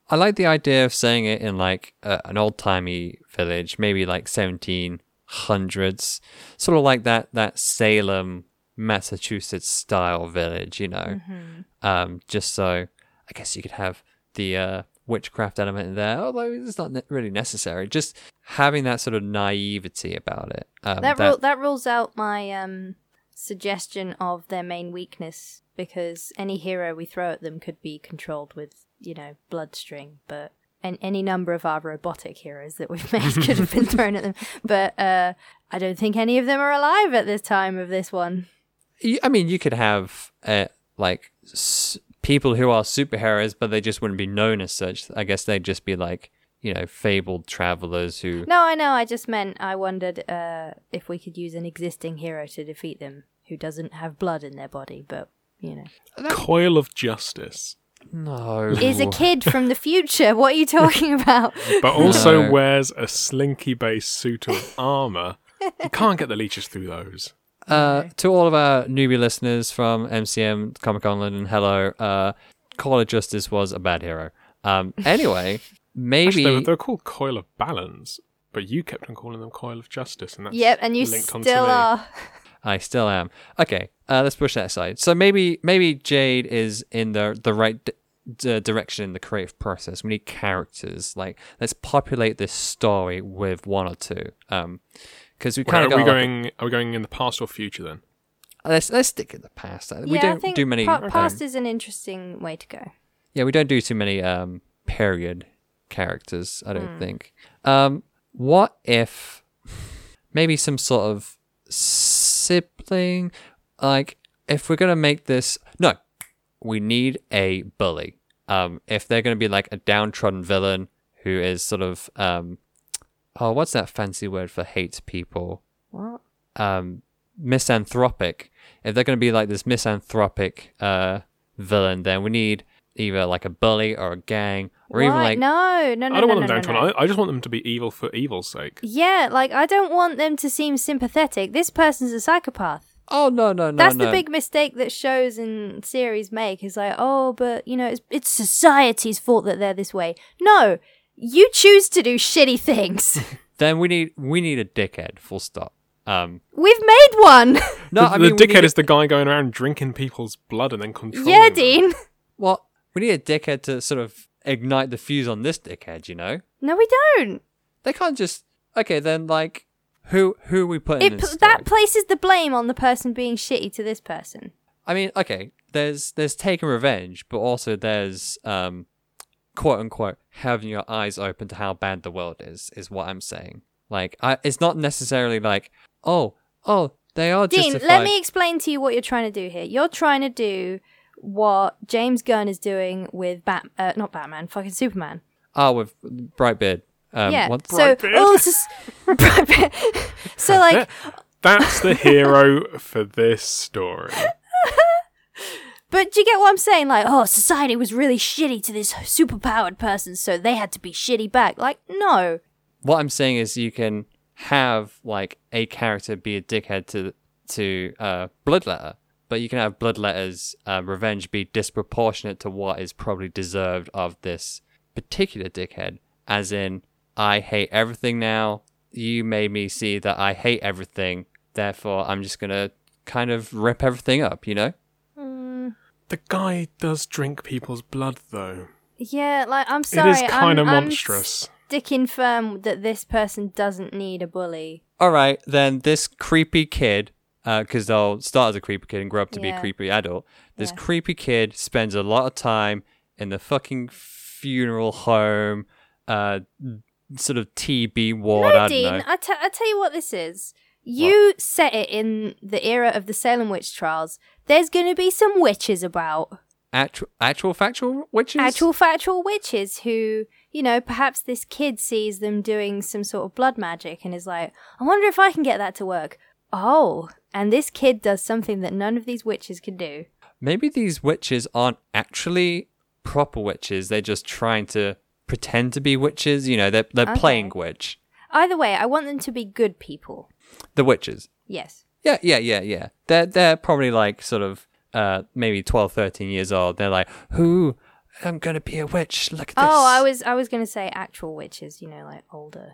I like the idea of saying it in like uh, an old timey village, maybe like 1700s, sort of like that that Salem, Massachusetts style village, you know. Um, just so I guess you could have the uh, witchcraft element in there, although it's not ne- really necessary. Just having that sort of naivety about it. Um,
that rule that rules out my um suggestion of their main weakness because any hero we throw at them could be controlled with you know bloodstring, but and any number of our robotic heroes that we've made could have been thrown at them. But uh, I don't think any of them are alive at this time of this one.
I mean, you could have uh, like s- people who are superheroes, but they just wouldn't be known as such. I guess they'd just be like you know fabled travelers who.
No, I know. I just meant I wondered uh, if we could use an existing hero to defeat them who doesn't have blood in their body, but you know,
Coil of Justice,
No.
is a kid from the future. What are you talking about?
but also
No.
wears a slinky-based suit of armor. You can't get the leeches through those.
Uh, to all of our newbie listeners from MCM Comic Con London, hello. Uh, Call of Justice was a bad hero. Um, anyway, maybe
Actually, they were, they were called Coil of Balance, but you kept on calling them Coil of Justice, and that's
yep, and you
linked onto
still
me.
are.
I still am. Okay, uh, let's push that aside. So maybe maybe Jade is in the the right d- d- direction in the creative process. We need characters. Like let's populate this story with one or two. Um, because we
Wait,
kind
are
of
we
got
going? Are we going in the past or future then?
let's let's stick in the past. Uh, we don't
I think
do many.
pa-
um,
past is an interesting way to go.
Yeah, we don't do too many um period characters, I don't think. Um what if maybe some sort of sibling like if we're going to make this no, we need a bully. Um if they're going to be like a downtrodden villain who is sort of um oh, what's that fancy word for hate people?
What?
um misanthropic if they're going to be like this misanthropic uh villain then we need either like a bully or a gang or even like
no, no, no,
I don't
no,
want
no,
them
no,
downtrodden.
no.
I, I just want them to be evil for evil's sake.
Yeah, like I don't want them to seem sympathetic. This person's a psychopath.
oh no no no
That's
no
the big mistake that shows and series make. Is like, oh, but you know, it's, it's society's fault that they're this way. No, you choose to do shitty things.
then we need we need a dickhead full stop um
We've made one.
no
the,
i mean we
dickhead
need
is the guy going around drinking people's blood and then controlling.
yeah,
them.
Dean.
well we need a dickhead to sort of ignite the fuse on this dickhead you know
No, we don't.
they can't just okay then like who who are we putting
It
in
pl- that places the blame on the person being shitty to this person.
I mean, okay, there's there's taking revenge, but also there's um quote unquote having your eyes open to how bad the world is is what I'm saying. Like I it's not necessarily like, oh, oh, they are
Dean,
justified.
let me explain to you what you're trying to do here. You're trying to do what James Gunn is doing with Bat, uh, not Batman, fucking Superman.
Ah, with Brightbeard. Um
yeah.
what-
So,
Brightbeard.
oh, this is Brightbeard. so like,
That's the hero for this story.
but do you get what I'm saying? Like, oh, society was really shitty to this superpowered person, so they had to be shitty back. Like, no.
what I'm saying is you can have like a character be a dickhead to to uh Bloodletter, but you can have Bloodletter's uh, revenge be disproportionate to what is probably deserved of this particular dickhead. As in, I hate everything now. You made me see that I hate everything. Therefore, I'm just gonna kind of rip everything up. You know?
The guy does drink people's blood, though.
Yeah, like I'm sorry.
it is kind of
I'm, I'm
monstrous.
sticking firm that this person doesn't need a bully.
All right, then this creepy kid, because they'll start as a creepy kid and grow up to be a creepy adult. This
Yeah.
creepy kid spends a lot of time in the fucking funeral home, uh, sort of TB ward. I
No,
don't
Dean,
know.
I, t- I tell you what this is. You set it in the era of the Salem witch trials. There's going to be some witches about.
Actual, actual factual witches.
Actual factual witches who, you know, perhaps this kid sees them doing some sort of blood magic and is like, I wonder if I can get that to work. Oh, and this kid does something that none of these witches can do.
Maybe these witches aren't actually proper witches. They're just trying to pretend to be witches. You know, they're they're
Okay.
playing witch.
Either way, I want them to be good people.
The witches.
Yes.
Yeah, yeah, yeah, yeah. They're they're probably like sort of uh maybe 12, 13 years old. They're like, "Who? I'm gonna be a witch. Look at this."
Oh, I was I was going to say actual witches, you know, like older.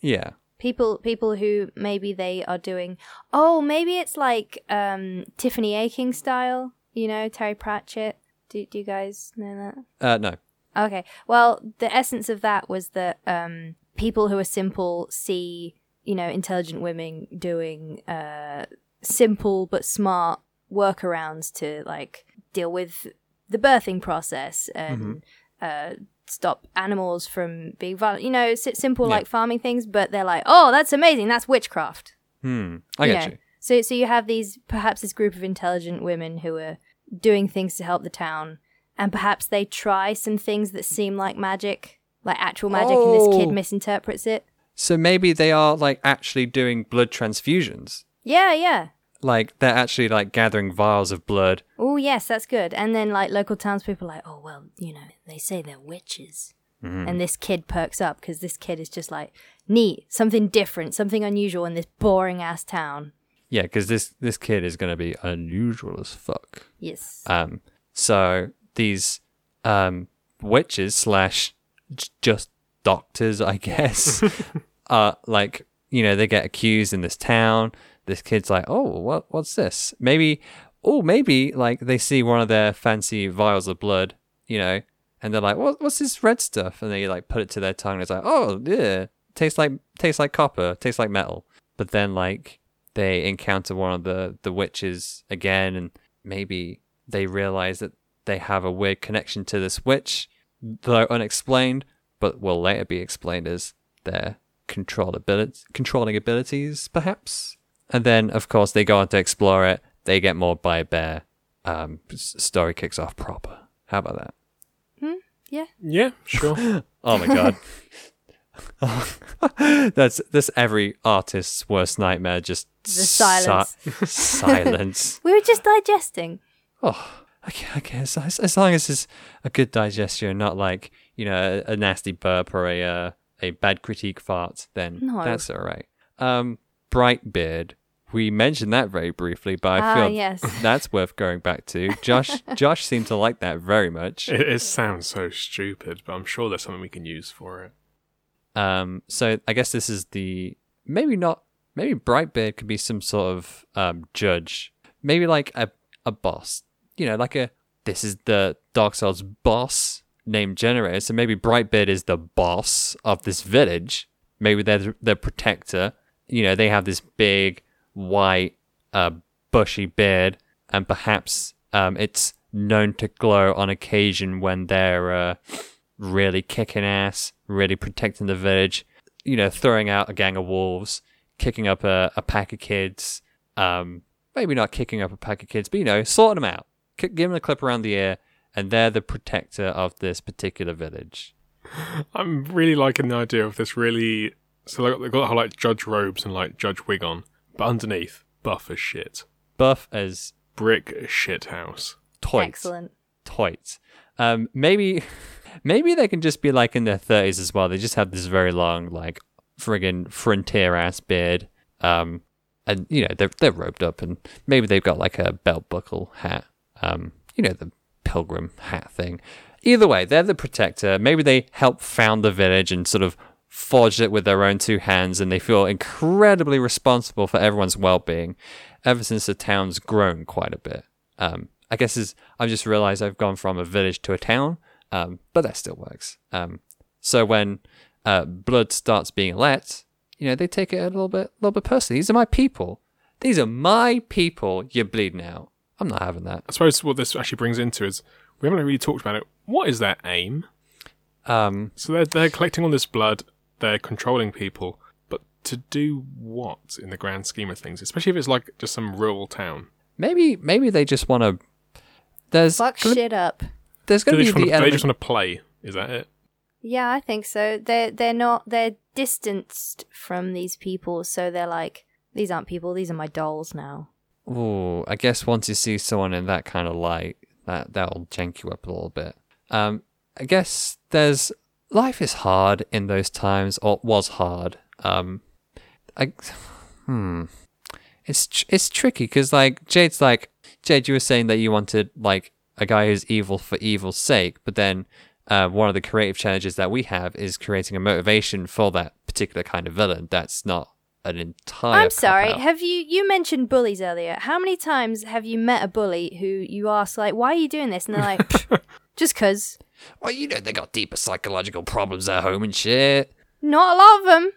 Yeah.
people people who maybe they are doing oh maybe it's like um tiffany aching style you know terry pratchett do, do you guys know that
Uh, no.
Okay. Well, the essence of that was that um, people who are simple see, you know, intelligent women doing uh, simple but smart workarounds to like deal with the birthing process and uh, stop animals from being violent. You know, simple
Yeah.
like farming things. But they're like, oh, that's amazing. That's witchcraft.
Hmm. I get
know.
you.
So, so you have these perhaps this group of intelligent women who are doing things to help the town, and perhaps they try some things that seem like magic, like actual magic, and this kid
Oh.
misinterprets it.
So maybe they are like actually doing blood transfusions.
Yeah, yeah.
Like they're actually like gathering vials of blood.
Oh, yes, that's good. And then like local townspeople are like, oh well, you know, they say they're witches. And this kid perks up because this kid is just like neat, something different, something unusual in this boring ass town.
Yeah, because this this kid is going to be unusual as fuck.
Yes.
Um, so these um witches slash j- just doctors, I guess, are uh, like you know they get accused in this town. This kid's like, oh, what what's this? Maybe, oh, maybe like they see one of their fancy vials of blood, you know, and they're like, what what's this red stuff? And they like put it to their tongue. And it's like, oh, yeah, tastes like tastes like copper, tastes like metal. But then like they encounter one of the the witches again, and maybe they realize that they have a weird connection to this witch, though unexplained, but will later be explained as their control ability, controlling abilities, perhaps. And then, of course, they go on to explore it. They get mauled by a bear. Um, story kicks off proper. How about that? Hmm?
yeah.
Yeah, sure.
Oh my god. that's that's every artist's worst nightmare. Just
The silence.
silence.
We were just digesting.
Oh, okay, I guess as, as long as it's a good digestion, not like you know a, a nasty burp or a uh, a bad critique fart, then
No.
that's all right. Um, Brightbeard, we mentioned that very briefly, but I
Ah,
feel
yes.
that's worth going back to. Josh, Josh seemed to like that very much.
it, it sounds so stupid, but I'm sure there's something we can use for it.
Um, so I guess this is the maybe not maybe Brightbeard could be some sort of um judge, maybe like a a boss, you know, like a this is the Dark Souls boss named generator. So maybe Brightbeard is the boss of this village. Maybe they're the- protector. You know, they have this big white uh bushy beard, and perhaps um it's known to glow on occasion when they're uh really kicking ass, really protecting the village, you know, throwing out a gang of wolves, kicking up a, a pack of kids, um, maybe not kicking up a pack of kids, but, you know, sorting them out, give them a clip around the ear, and they're the protector of this particular village.
I'm really liking the idea of this really. So they've got, they've got like judge robes and like judge wig on, but underneath, buff as shit.
Buff as
Brick shit house.
toits.
Excellent.
Toits. Um, maybe, maybe they can just be like in their 30s as well. They just have this very long, like, friggin' frontier ass beard. Um, and you know they're they're robed up, and maybe they've got like a belt buckle hat. Um, you know the pilgrim hat thing. Either way, they're the protector. Maybe they help found the village and sort of forged it with their own two hands, and they feel incredibly responsible for everyone's well-being. Ever since the town's grown quite a bit. Um, I guess is I've just realized I've gone from a village to a town, um, but that still works. Um, so when uh, blood starts being let, you know, they take it a little bit, a little bit personally. These are my people. These are my people. You're bleeding out. I'm not having that.
I suppose what this actually brings into is we haven't really talked about it. What is their aim?
Um,
So they're they're collecting all this blood, they're controlling people, but to do what in the grand scheme of things? Especially if it's like just some rural town.
maybe, maybe they just want to. There's
Fuck
gonna,
shit up.
there's going to be
just, want
the
to, they just want to play? Is that it?
Yeah, I think so. They're they're not they're distanced from these people, so they're like these aren't people. These are my dolls now.
Ooh, I guess once you see someone in that kind of light, that that'll jank you up a little bit. Um, I guess there's life is hard in those times, or was hard. Um, I, hmm, it's tr- it's tricky because like Jade's like Jade, you were saying that you wanted like a guy who's evil for evil's sake, but then uh, one of the creative challenges that we have is creating a motivation for that particular kind of villain. That's not an entire.
I'm sorry. Have you you mentioned bullies earlier? How many times have you met a bully who you ask like, "Why are you doing this?" and they're like, "Just cause."
well, you know they got deeper psychological problems at home and shit.
Not a lot of them.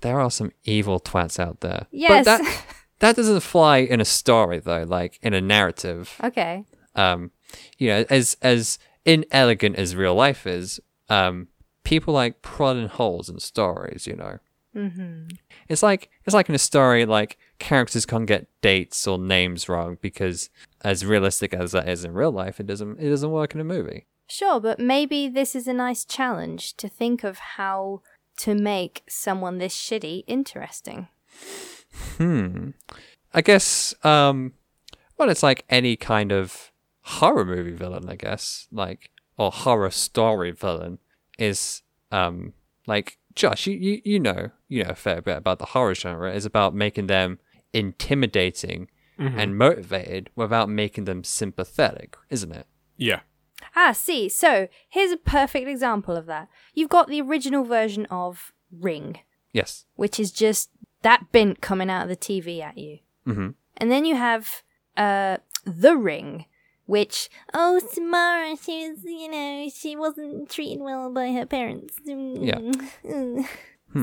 There are some evil twats out there.
Yes.
But that that doesn't fly in a story though, like in a narrative.
Okay.
Um, you know, as as inelegant as real life is, um, people like prodding holes in stories. You know,
Mm-hmm.
it's like it's like in a story, like characters can't get dates or names wrong because, as realistic as that is in real life, it doesn't it doesn't work in a movie.
Sure, but maybe this is a nice challenge to think of how to make someone this shitty interesting.
Hmm. I guess um well it's like any kind of horror movie villain, I guess. Like or horror story villain is um like Josh, you, you, you know you know a fair bit about the horror genre. It's about making them intimidating and motivated without making them sympathetic, isn't it?
Yeah.
Ah, see, so here's a perfect example of that. You've got the original version of Ring,
Yes.
which is just that bint coming out of the TV at you.
Mm-hmm.
And then you have uh The Ring, which oh Samara, she was you know she wasn't treated well by her parents.
Yeah.
Mm,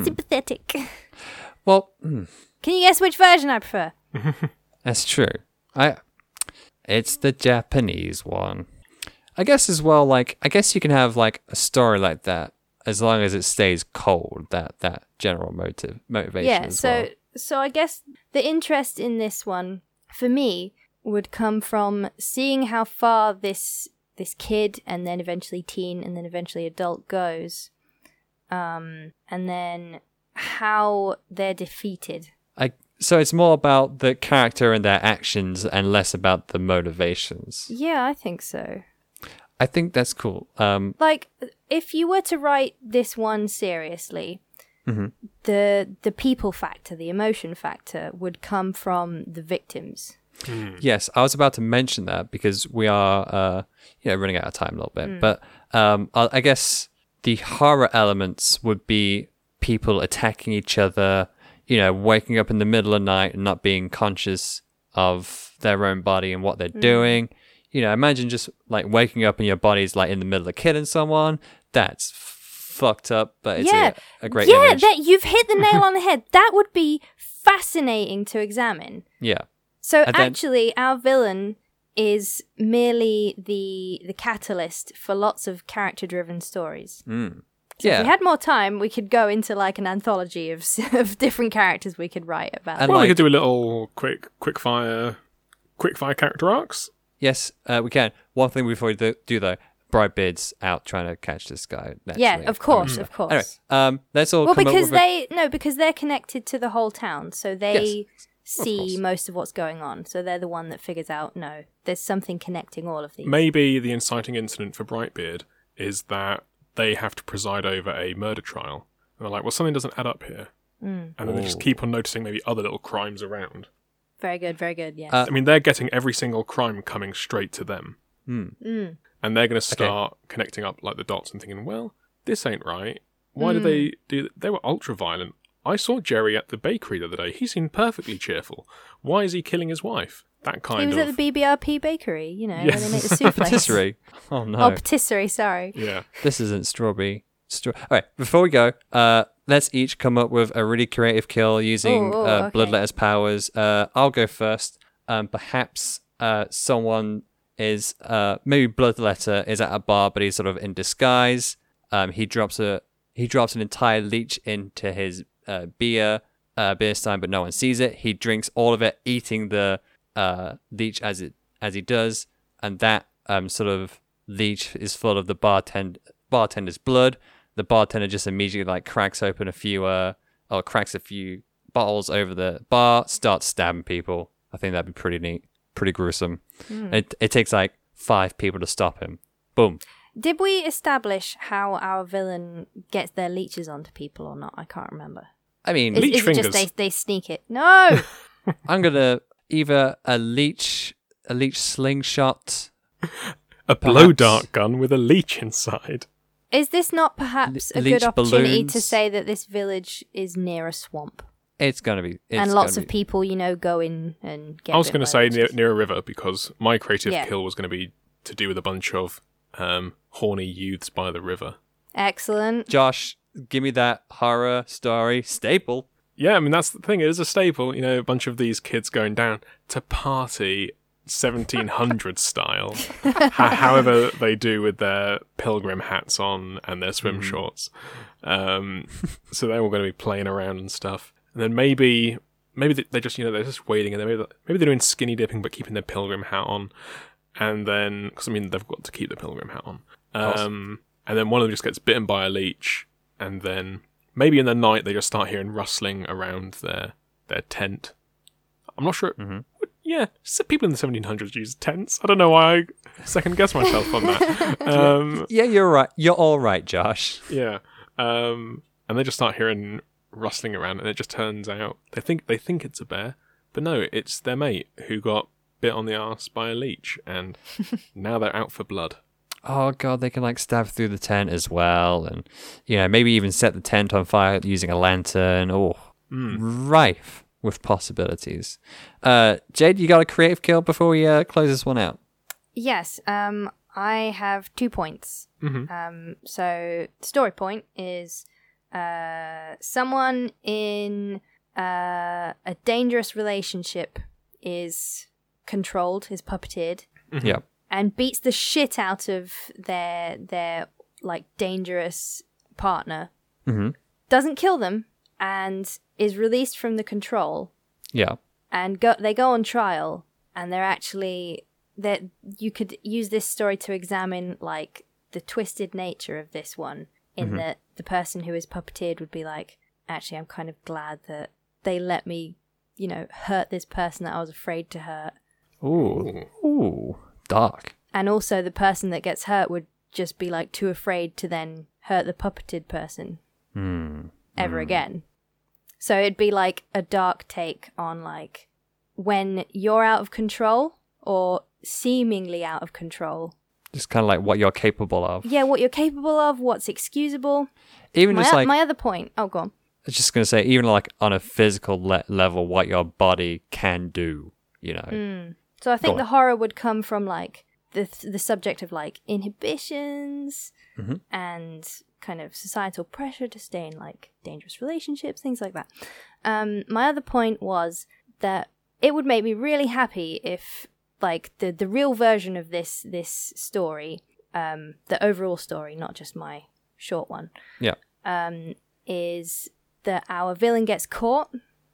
Sympathetic.
Well, hmm,
Can you guess which version I prefer?
That's true. I it's the Japanese one. I guess as well like I guess you can have like a story like that as long as it stays cold, that that general motive motivation
yeah. So
well.
so I guess the interest in this one for me would come from seeing how far this this kid and then eventually teen and then eventually adult goes, um, and then how they're defeated.
I so it's more about the character and their actions and less about the motivations.
Yeah, I think so.
I think that's cool. Um
Like, if you were to write this one seriously, the the people factor, the emotion factor, would come from the victims.
Yes, I was about to mention that because we are, uh, you know, running out of time a little bit. But um, I, I guess the horror elements would be people attacking each other, you know, waking up in the middle of the night and not being conscious of their own body and what they're doing. You know, imagine just like waking up and your body's like in the middle of killing someone. That's fucked up, but it's
yeah,
a, a great
yeah,
image.
that you've hit the nail on the head. That would be fascinating to examine.
yeah.
So
And then-
actually, our villain is merely the the catalyst for lots of character driven stories.
Mm.
So
yeah.
if we had more time, we could go into like an anthology of of different characters we could write about.
And
Well, we could do a little quick, quick fire, quick fire character arcs.
Yes, uh, we can. One thing before we do, do though, Brightbeard's out trying to catch this guy.
yeah, of course, of course.
Anyway, um, let's all
well,
come
because
up with
they no, because they're connected to the whole town, so they see
course.
most of what's going on. So they're the one that figures out no, there's something connecting all of these.
Maybe the inciting incident for Brightbeard is that they have to preside over a murder trial. And they're like, well, something doesn't add up here.
Mm.
And then they just keep on noticing maybe other little crimes around.
Very good, very good. yeah.
Uh,
I mean, they're getting every single crime coming straight to them.
a. Hmm.
Mm.
And they're going to start connecting up like the dots and thinking, well, this ain't right. Why did they do They were ultra violent. I saw Jerry at the bakery the other day. He seemed perfectly cheerful. Why is he killing his wife? That kind of.
He was
of.
at the BBRP bakery, you know, where they make the souffles.
Patisserie. Oh no,
Oh, patisserie. Sorry.
yeah.
this isn't strawberry. Stra- All right, before we go, uh, let's each come up with a really creative kill using
Oh, oh,
uh,
okay.
Bloodletter's powers. Uh, I'll go first. Um, perhaps uh, someone is uh, maybe Bloodletter is at a bar, but he's sort of in disguise. Um, he drops a he drops an entire leech into his uh, beer uh, beer stein, but no one sees it. He drinks all of it, eating the uh, leech as it as he does, and that um, sort of leech is full of the bartend bartender's blood. The bartender just immediately like cracks open a few uh or cracks a few bottles over the bar, starts stabbing people. I think that'd be pretty neat, pretty gruesome. It it takes like five people to stop him. Boom.
Did we establish how our villain gets their leeches onto people or not? I can't remember.
I mean,
Is,
Leech
is it just
fingers.
they they sneak it? No.
I'm gonna either a leech a leech slingshot.
A blow dart gun with a leech inside.
is this not perhaps
Le-
a good opportunity to say that this village is near a swamp
It's gonna be it's
and lots of
be-
people, you know, go in and get.
I was going to say near, near a river because my creative
Yeah.
kill was going to be to do with a bunch of um, horny youths by the river.
Excellent.
Josh, give me that horror story staple.
Yeah, I mean that's the thing. It is a staple. You know, a bunch of these kids going down to party 1700 style, however they do with their pilgrim hats on and their swim shorts. Um, so they're all going to be playing around and stuff. And then maybe, maybe they- they're just you know they're just waiting, and then maybe maybe they're doing skinny dipping but keeping their pilgrim hat on. And then, because I mean they've got to keep the pilgrim hat on. Um, and then one of them just gets bitten by a leech, and then maybe in the night they just start hearing rustling around their their tent. I'm not sure. Yeah, s- people in the 1700s used tents. I don't know why I second guess myself on that. Um,
Yeah, you're right. You're all right, Josh.
yeah, um, and they just start hearing rustling around, and it just turns out they think they think it's a bear, but no, it's their mate who got bit on the arse by a leech, and now they're out for blood.
Oh god, they can like stab through the tent as well, and you know maybe even set the tent on fire using a lantern. Oh, rife with possibilities. Uh, Jade, you got a creative kill before we uh, close this one out?
Yes, um, I have two points. Um, so story point is uh, someone in uh, a dangerous relationship is controlled, is puppeteered,
Yeah.
And beats the shit out of their their like dangerous partner.
Mhm.
Doesn't kill them and is released from the control
Yeah.
and go they go on trial and they're actually that you could use this story to examine like the twisted nature of this one in that the person who is puppeteered would be like actually i'm kind of glad that they let me you know hurt this person that i was afraid to hurt
Ooh. Ooh. Dark.
and also the person that gets hurt would just be like too afraid to then hurt the puppeted person
Hmm.
ever again. So it'd be like a dark take on like when you're out of control or seemingly out of control.
Just kind of like what you're capable of.
Yeah, what you're capable of, what's excusable.
Even
My,
just like
my other point. Oh, go on.
I was just gonna say, even like on a physical le- level, what your body can do. You know.
So I think the horror would come from like the the subject of like inhibitions
Mm-hmm.
and kind of societal pressure to stay in like dangerous relationships, things like that. Um, my other point was that it would make me really happy if like the the real version of this this story, um, the overall story, not just my short one,
Yeah.
um, is that our villain gets caught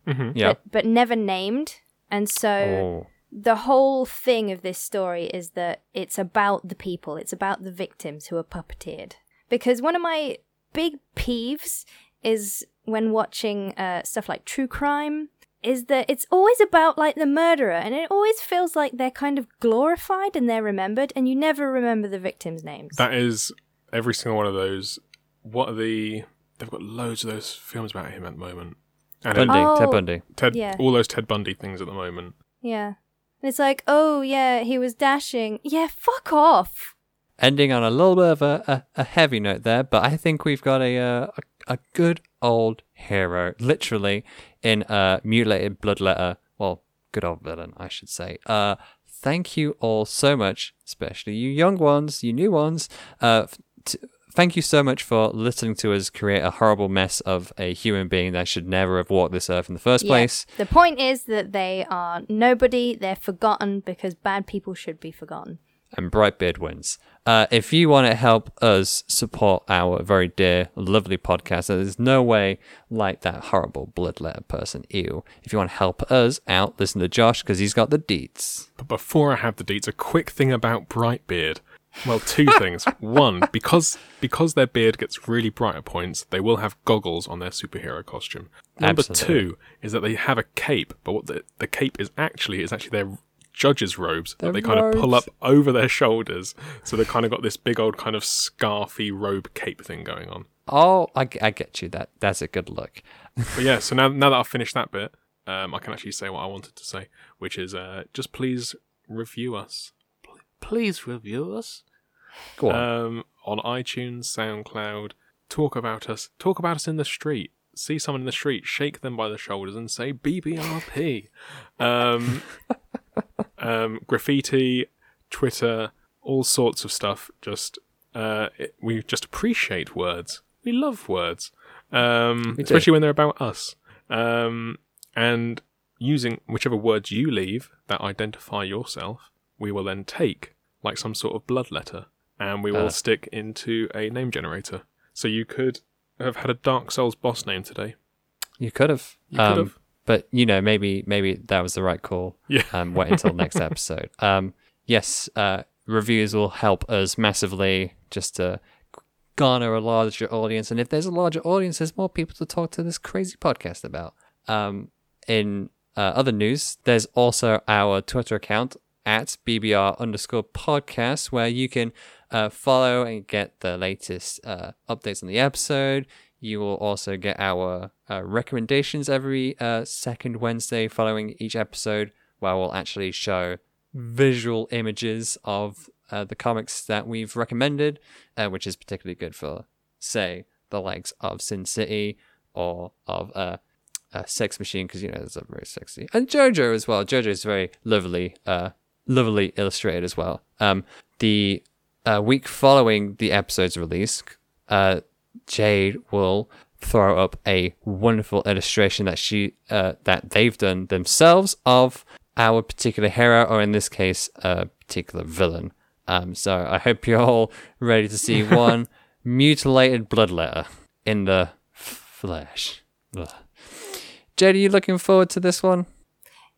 Yeah.
but, but never named, and so
Oh.
The whole thing of this story is that it's about the people, it's about the victims who are puppeteered. Because one of my big peeves is when watching uh, stuff like true crime is that it's always about like the murderer and it always feels like they're kind of glorified and they're remembered and you never remember the victims' names.
That is every single one of those. What are the? They've got loads of those films about him at the moment. And
Bundy.
Oh.
Ted Bundy.
Ted,
Yeah.
all those Ted Bundy things at the moment.
yeah. And it's like, oh yeah, he was dashing. Yeah, fuck off.
Ending on a little bit of a, a, a heavy note there, but I think we've got a, uh, a a good old hero, literally in a mutilated bloodletter. Well, good old villain, I should say. Uh, thank you all so much, especially you young ones, you new ones. Uh, thank you so much for listening to us create a horrible mess of a human being that should never have walked this earth in the first
Yeah.
place.
The point is that they are nobody, they're forgotten because bad people should be forgotten.
and Brightbeard wins. Uh, if you want to help us support our very dear, lovely podcast, there's no way like that horrible bloodletter person. Ew. If you want to help us out, listen to Josh because he's got the deets.
But before I have the deets, a quick thing about Brightbeard. Well, two things. One, because because their beard gets really bright at points, they will have goggles on their superhero costume. Number
Absolutely.
two is that they have a cape, but what the, the cape is actually is actually their judges' robes
Their
that they kind of pull up over their shoulders. So they've kind of got this big old kind of scarfy robe cape thing going on.
Oh, I, I get you. That That's a good look.
But yeah, so now now that I've finished that bit, um, I can actually say what I wanted to say, which is uh, just please review us. Pl- Please review us
Go on.
um, on iTunes, SoundCloud. Talk about us. Talk about us in the street. See someone in the street, shake them by the shoulders, and say BBRP. um, um, graffiti, Twitter, all sorts of stuff. Just uh, it, we just appreciate words. We love words, um,
We
especially when they're about us. Um, and using whichever words you leave that identify yourself, we will then take like some sort of blood letter, and we will
Uh.
stick into a name generator. So you could have had a Dark Souls boss name today.
You could have.
You could have.
But you know, maybe maybe that was the right call.
Yeah.
Um, wait until next episode. Um, yes, uh, reviews will help us massively just to garner a larger audience. And if there's a larger audience, there's more people to talk to this crazy podcast about. Um, in uh, other news, there's also our Twitter account at BBR underscore podcast where you can uh, follow and get the latest uh, updates on the episode. You will also get our uh, recommendations every uh, second Wednesday following each episode, where we'll actually show visual images of uh, the comics that we've recommended, uh, which is particularly good for, say, the likes of Sin City or of uh, uh, Sex Machine, because you know it's a very sexy, and JoJo as well. JoJo is very lovely, uh, lovely illustrated as well. Um, the uh, week following the episode's release, uh, Jade will throw up a wonderful illustration that she uh, that they've done themselves of our particular hero, or in this case, a particular villain. Um, so I hope you're all ready to see one mutilated bloodletter in the flesh. Ugh. Jade, are you looking forward to this one?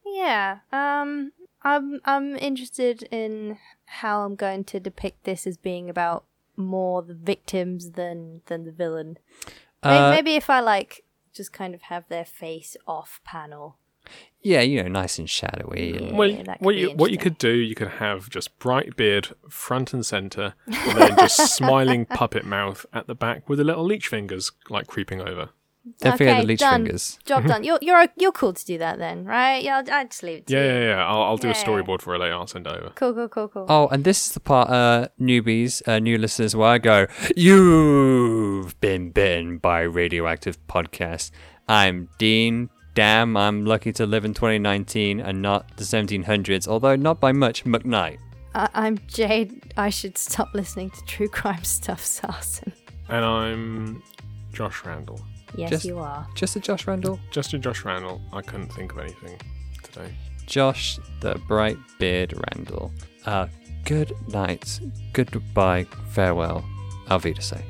Yeah. Um I'm I'm interested in how I'm going to depict this as being about more the victims than than the villain.
Uh,
Maybe if I like just kind of have their face off panel.
yeah, you know, nice and shadowy. and-
Yeah,
well,
that
what you what you could do, you could have just bright beard front and center, and then just smiling puppet mouth at the back with the little leech fingers like creeping over.
Don't
Okay,
the leech
done.
fingers.
Job done. You're you're you're cool to do that then, right? Yeah, I'll, I'll just leave it to
Yeah,
you.
yeah, yeah. I'll, I'll do a
Yeah.
storyboard for it later. I'll send it over.
Cool, cool, cool, cool.
Oh, and this is the part, uh, newbies, uh, new listeners, where I go, You've been bitten by radioactive podcast. I'm Dean. Damn, I'm lucky to live in 2019 and not the 1700s, although not by much, McKnight.
I- I'm Jade. I should stop listening to true crime stuff, Sarson.
And I'm Josh Randall.
Yes,
Just-
you are.
Just a Josh Randall?
Just a Josh Randall. I couldn't think of anything today.
Josh the Bright Beard Randall. Uh, good night, goodbye, farewell, Auf Wiedersehen.